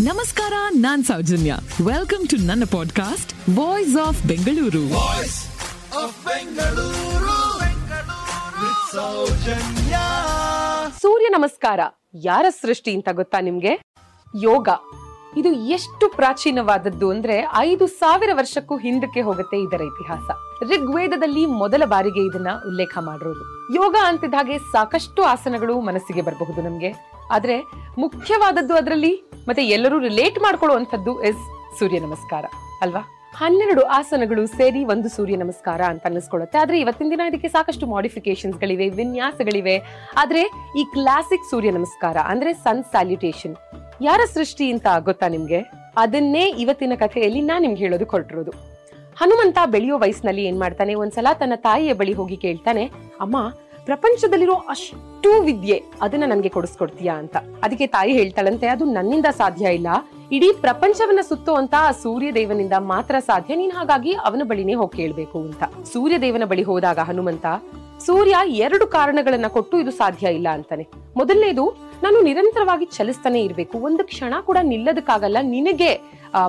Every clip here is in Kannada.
ನಮಸ್ಕಾರ ನಾನ್ ಸೌಜನ್ಯ. ವೆಲ್ಕಮ್ ಟು ನನ್ನ podcast voice of Bengaluru Surya ನಮಸ್ಕಾರ. ಯಾರ ಸೃಷ್ಟಿ ಅಂತ ಗೊತ್ತಾ ನಿಮ್ಗೆ? ಯೋಗ. ಇದು ಎಷ್ಟು ಪ್ರಾಚೀನವಾದದ್ದು ಅಂದ್ರೆ ಐದು ಸಾವಿರ ವರ್ಷಕ್ಕೂ ಹಿಂದಕ್ಕೆ ಹೋಗುತ್ತೆ ಇದರ ಇತಿಹಾಸ. ಋಗ್ವೇದದಲ್ಲಿ ಮೊದಲ ಬಾರಿಗೆ ಇದನ್ನ ಉಲ್ಲೇಖ ಮಾಡಿರೋದು. ಯೋಗ ಅಂತಿದ್ದ ಹಾಗೆ ಸಾಕಷ್ಟು ಆಸನಗಳು ಮನಸ್ಸಿಗೆ ಬರಬಹುದು ನಮ್ಗೆ. ಆದ್ರೆ ಮುಖ್ಯವಾದದ್ದು ಅದರಲ್ಲಿ ಮತ್ತೆ ಎಲ್ಲರೂ ರಿಲೇಟ್ ಮಾಡ್ಕೊಳ್ಳುವಂಥದ್ದು ಇಸ್ ಸೂರ್ಯ ನಮಸ್ಕಾರ, ಅಲ್ವಾ? ಹನ್ನೆರಡು ಆಸನಗಳು ಸೇರಿ ಒಂದು ಸೂರ್ಯ ನಮಸ್ಕಾರ ಅಂತ ಅನ್ನಿಸ್ಕೊಳ್ಳುತ್ತೆ. ಆದ್ರೆ ಇವತ್ತಿನ ದಿನ ಇದಕ್ಕೆ ಸಾಕಷ್ಟು ಮಾಡಿಫಿಕೇಶನ್ಸ್ ಗಳಿವೆ, ವಿನ್ಯಾಸಗಳಿವೆ. ಆದ್ರೆ ಈ ಕ್ಲಾಸಿಕ್ ಸೂರ್ಯ ನಮಸ್ಕಾರ ಅಂದ್ರೆ ಸನ್ ಸ್ಯಾಲ್ಯುಟೇಷನ್ ಯಾರ ಸೃಷ್ಟಿ ಅಂತ ಗೊತ್ತಾ ನಿಮ್ಗೆ? ಅದನ್ನೇ ಇವತ್ತಿನ ಕಥೆಯಲ್ಲಿ ನಾನ್ ನಿಮ್ಗೆ ಹೇಳೋದು ಹೊರಟಿರೋದು ಹನುಮಂತ ಬೆಳೆಯೋ ವಯಸ್ಸಿನಲ್ಲಿ ಏನ್ ಮಾಡ್ತಾನೆ? ಒಂದ್ಸಲ ತನ್ನ ತಾಯಿಯ ಬಳಿ ಹೋಗಿ ಕೇಳ್ತಾನೆ, ಅಮ್ಮ, ಪ್ರಪಂಚದಲ್ಲಿರೋ ಅಷ್ಟು ವಿದ್ಯೆ ಅದನ್ನ ನನ್ಗೆ ಕೊಡಿಸ್ಕೊಡ್ತೀಯಾ? ಅಂತ. ಅದಕ್ಕೆ ತಾಯಿ ಹೇಳ್ತಾಳಂತೆ, ಅದು ನನ್ನಿಂದ ಸಾಧ್ಯ ಇಲ್ಲ. ಇಡೀ ಪ್ರಪಂಚವನ್ನ ಸುತ್ತುವಂತ ಸೂರ್ಯ ದೇವನಿಂದ ಮಾತ್ರ ಸಾಧ್ಯ. ನೀನ್ ಹಾಗಾಗಿ ಅವನ ಬಳಿನೇ ಹೋಗಿ ಕೇಳ್ಬೇಕು, ಅಂತ. ಸೂರ್ಯದೇವನ ಬಳಿ ಹೋದಾಗ ಹನುಮಂತ ಸೂರ್ಯ ಎರಡು ಕಾರಣಗಳನ್ನ ಕೊಟ್ಟು ಇದು ಸಾಧ್ಯ ಇಲ್ಲ ಅಂತಾನೆ. ಮೊದಲನೇದು, ನಾನು ನಿರಂತರವಾಗಿ ಚಲಿಸ್ತಾನೆ ಇರಬೇಕು. ಒಂದು ಕ್ಷಣ ಕೂಡ ನಿಲ್ಲದಕ್ಕಾಗಲ್ಲ, ನಿನಗೆ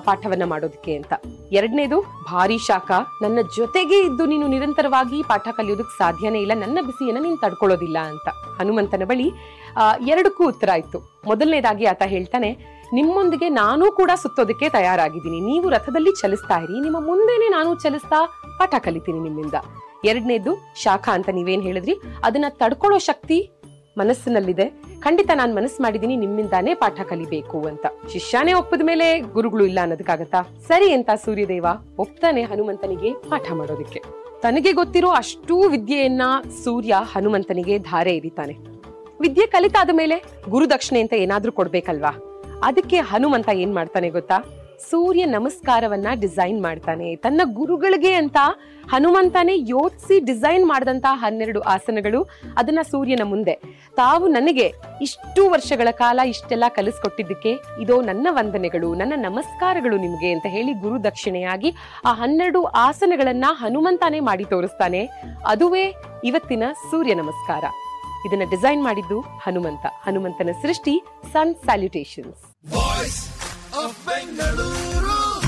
ಪಾಠವನ್ನ ಮಾಡೋದಕ್ಕೆ ಅಂತ. ಎರಡನೇದು, ಭಾರಿ ಶಾಖ. ನನ್ನ ಜೊತೆಗೆ ಇದ್ದು ನೀನು ನಿರಂತರವಾಗಿ ಪಾಠ ಕಲಿಯೋದಕ್ಕೆ ಸಾಧ್ಯನೇ ಇಲ್ಲ. ನನ್ನ ಬಿಸಿಯನ್ನ ನೀನು ತಡ್ಕೊಳ್ಳೋದಿಲ್ಲ ಅಂತ. ಹನುಮಂತನ ಬಳಿ ಎರಡಕ್ಕೂ ಉತ್ತರ ಆಯ್ತು. ಮೊದಲನೇದಾಗಿ ಆತ ಹೇಳ್ತಾನೆ ನಿಮ್ಮೊಂದಿಗೆ ನಾನು ಕೂಡ ಸುತ್ತೋದಕ್ಕೆ ತಯಾರಾಗಿದ್ದೀನಿ. ನೀವು ರಥದಲ್ಲಿ ಚಲಿಸ್ತಾ ಇರಿ. ನಿಮ್ಮ ಮುಂದೆನೆ ನಾನು ಚಲಿಸ್ತಾ ಪಾಠ ಕಲಿತೀನಿ ನಿಮ್ಮಿಂದ. ಎರಡನೇದು ಶಾಖ ಅಂತ ನೀವೇನ್ ಹೇಳಿದ್ರಿ? ಅದನ್ನ ತಡ್ಕೊಳ್ಳೋ ಶಕ್ತಿ ಮನಸ್ಸಿನಲ್ಲಿದೆ. ಖಂಡಿತ ನಾನು ಮನಸ್ಸು ಮಾಡಿದೀನಿ ನಿಮ್ಮಿಂದಾನೇ ಪಾಠ ಕಲಿಬೇಕು ಅಂತ. ಶಿಷ್ಯನೇ ಒಪ್ಪದ ಮೇಲೆ ಗುರುಗಳು ಇಲ್ಲ ಅನ್ನೋದಕ್ಕಾಗತ್ತಾ? ಸರಿ ಅಂತ ಸೂರ್ಯದೇವ ಒಪ್ತಾನೆ ಹನುಮಂತನಿಗೆ ಪಾಠ ಮಾಡೋದಕ್ಕೆ. ತನಗೆ ಗೊತ್ತಿರೋ ಅಷ್ಟೂ ವಿದ್ಯೆಯನ್ನ ಸೂರ್ಯ ಹನುಮಂತನಿಗೆ ಧಾರೆ ಎರಿತಾನೆ. ವಿದ್ಯೆ ಕಲಿತಾದ ಮೇಲೆ ಗುರುದಕ್ಷಿಣೆ ಅಂತ ಏನಾದ್ರೂ ಕೊಡ್ಬೇಕಲ್ವಾ? ಅದಕ್ಕೆ ಹನುಮಂತ ಏನ್ ಮಾಡ್ತಾನೆ ಗೊತ್ತಾ? ಸೂರ್ಯ ನಮಸ್ಕಾರವನ್ನ ಡಿಸೈನ್ ಮಾಡ್ತಾನೆ. ತನ್ನ ಗುರುಗಳಿಗೆ ಅಂತ ಹನುಮಂತನೇ ಯೋಚಿಸಿ ಡಿಸೈನ್ ಮಾಡಿದಂತ ಹನ್ನೆರಡು ಆಸನಗಳು ಅದನ್ನ ಸೂರ್ಯನ ಮುಂದೆ. ತಾವು ನನಗೆ ಇಷ್ಟು ವರ್ಷಗಳ ಕಾಲ ಇಷ್ಟೆಲ್ಲ ಕಲಿಸ್ಕೊಟ್ಟಿದ್ದಕ್ಕೆ ಇದೋ ನನ್ನ ವಂದನೆಗಳು, ನನ್ನ ನಮಸ್ಕಾರಗಳು ನಿಮಗೆ ಅಂತ ಹೇಳಿ ಗುರು ದಕ್ಷಿಣೆಯಾಗಿ ಆ ಹನ್ನೆರಡು ಆಸನಗಳನ್ನ ಹನುಮಂತನೇ ಮಾಡಿ ತೋರಿಸ್ತಾನೆ. ಅದುವೇ ಇವತ್ತಿನ ಸೂರ್ಯ ನಮಸ್ಕಾರ. ಇದನ್ನ ಡಿಸೈನ್ ಮಾಡಿದ್ದು ಹನುಮಂತ. ಹನುಮಂತನ ಸೃಷ್ಟಿ sun salutations.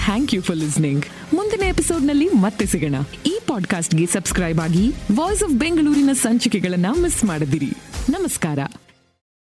Thank you for listening ಮುಂದಿನ ಎಪಿಸೋಡ್ನಲ್ಲಿ ಮತ್ತೆ ಸಿಗೋಣ. ಈ ಪಾಡ್ಕಾಸ್ಟ್ಗೆ ಸಬ್ಸ್ಕ್ರೈಬ್ ಆಗಿ ವಾಯ್ಸ್ ಆಫ್ ಬೆಂಗಳೂರಿನ ಸಂಚಿಕೆಗಳನ್ನ ಮಿಸ್ ಮಾಡದಿರಿ. ನಮಸ್ಕಾರ.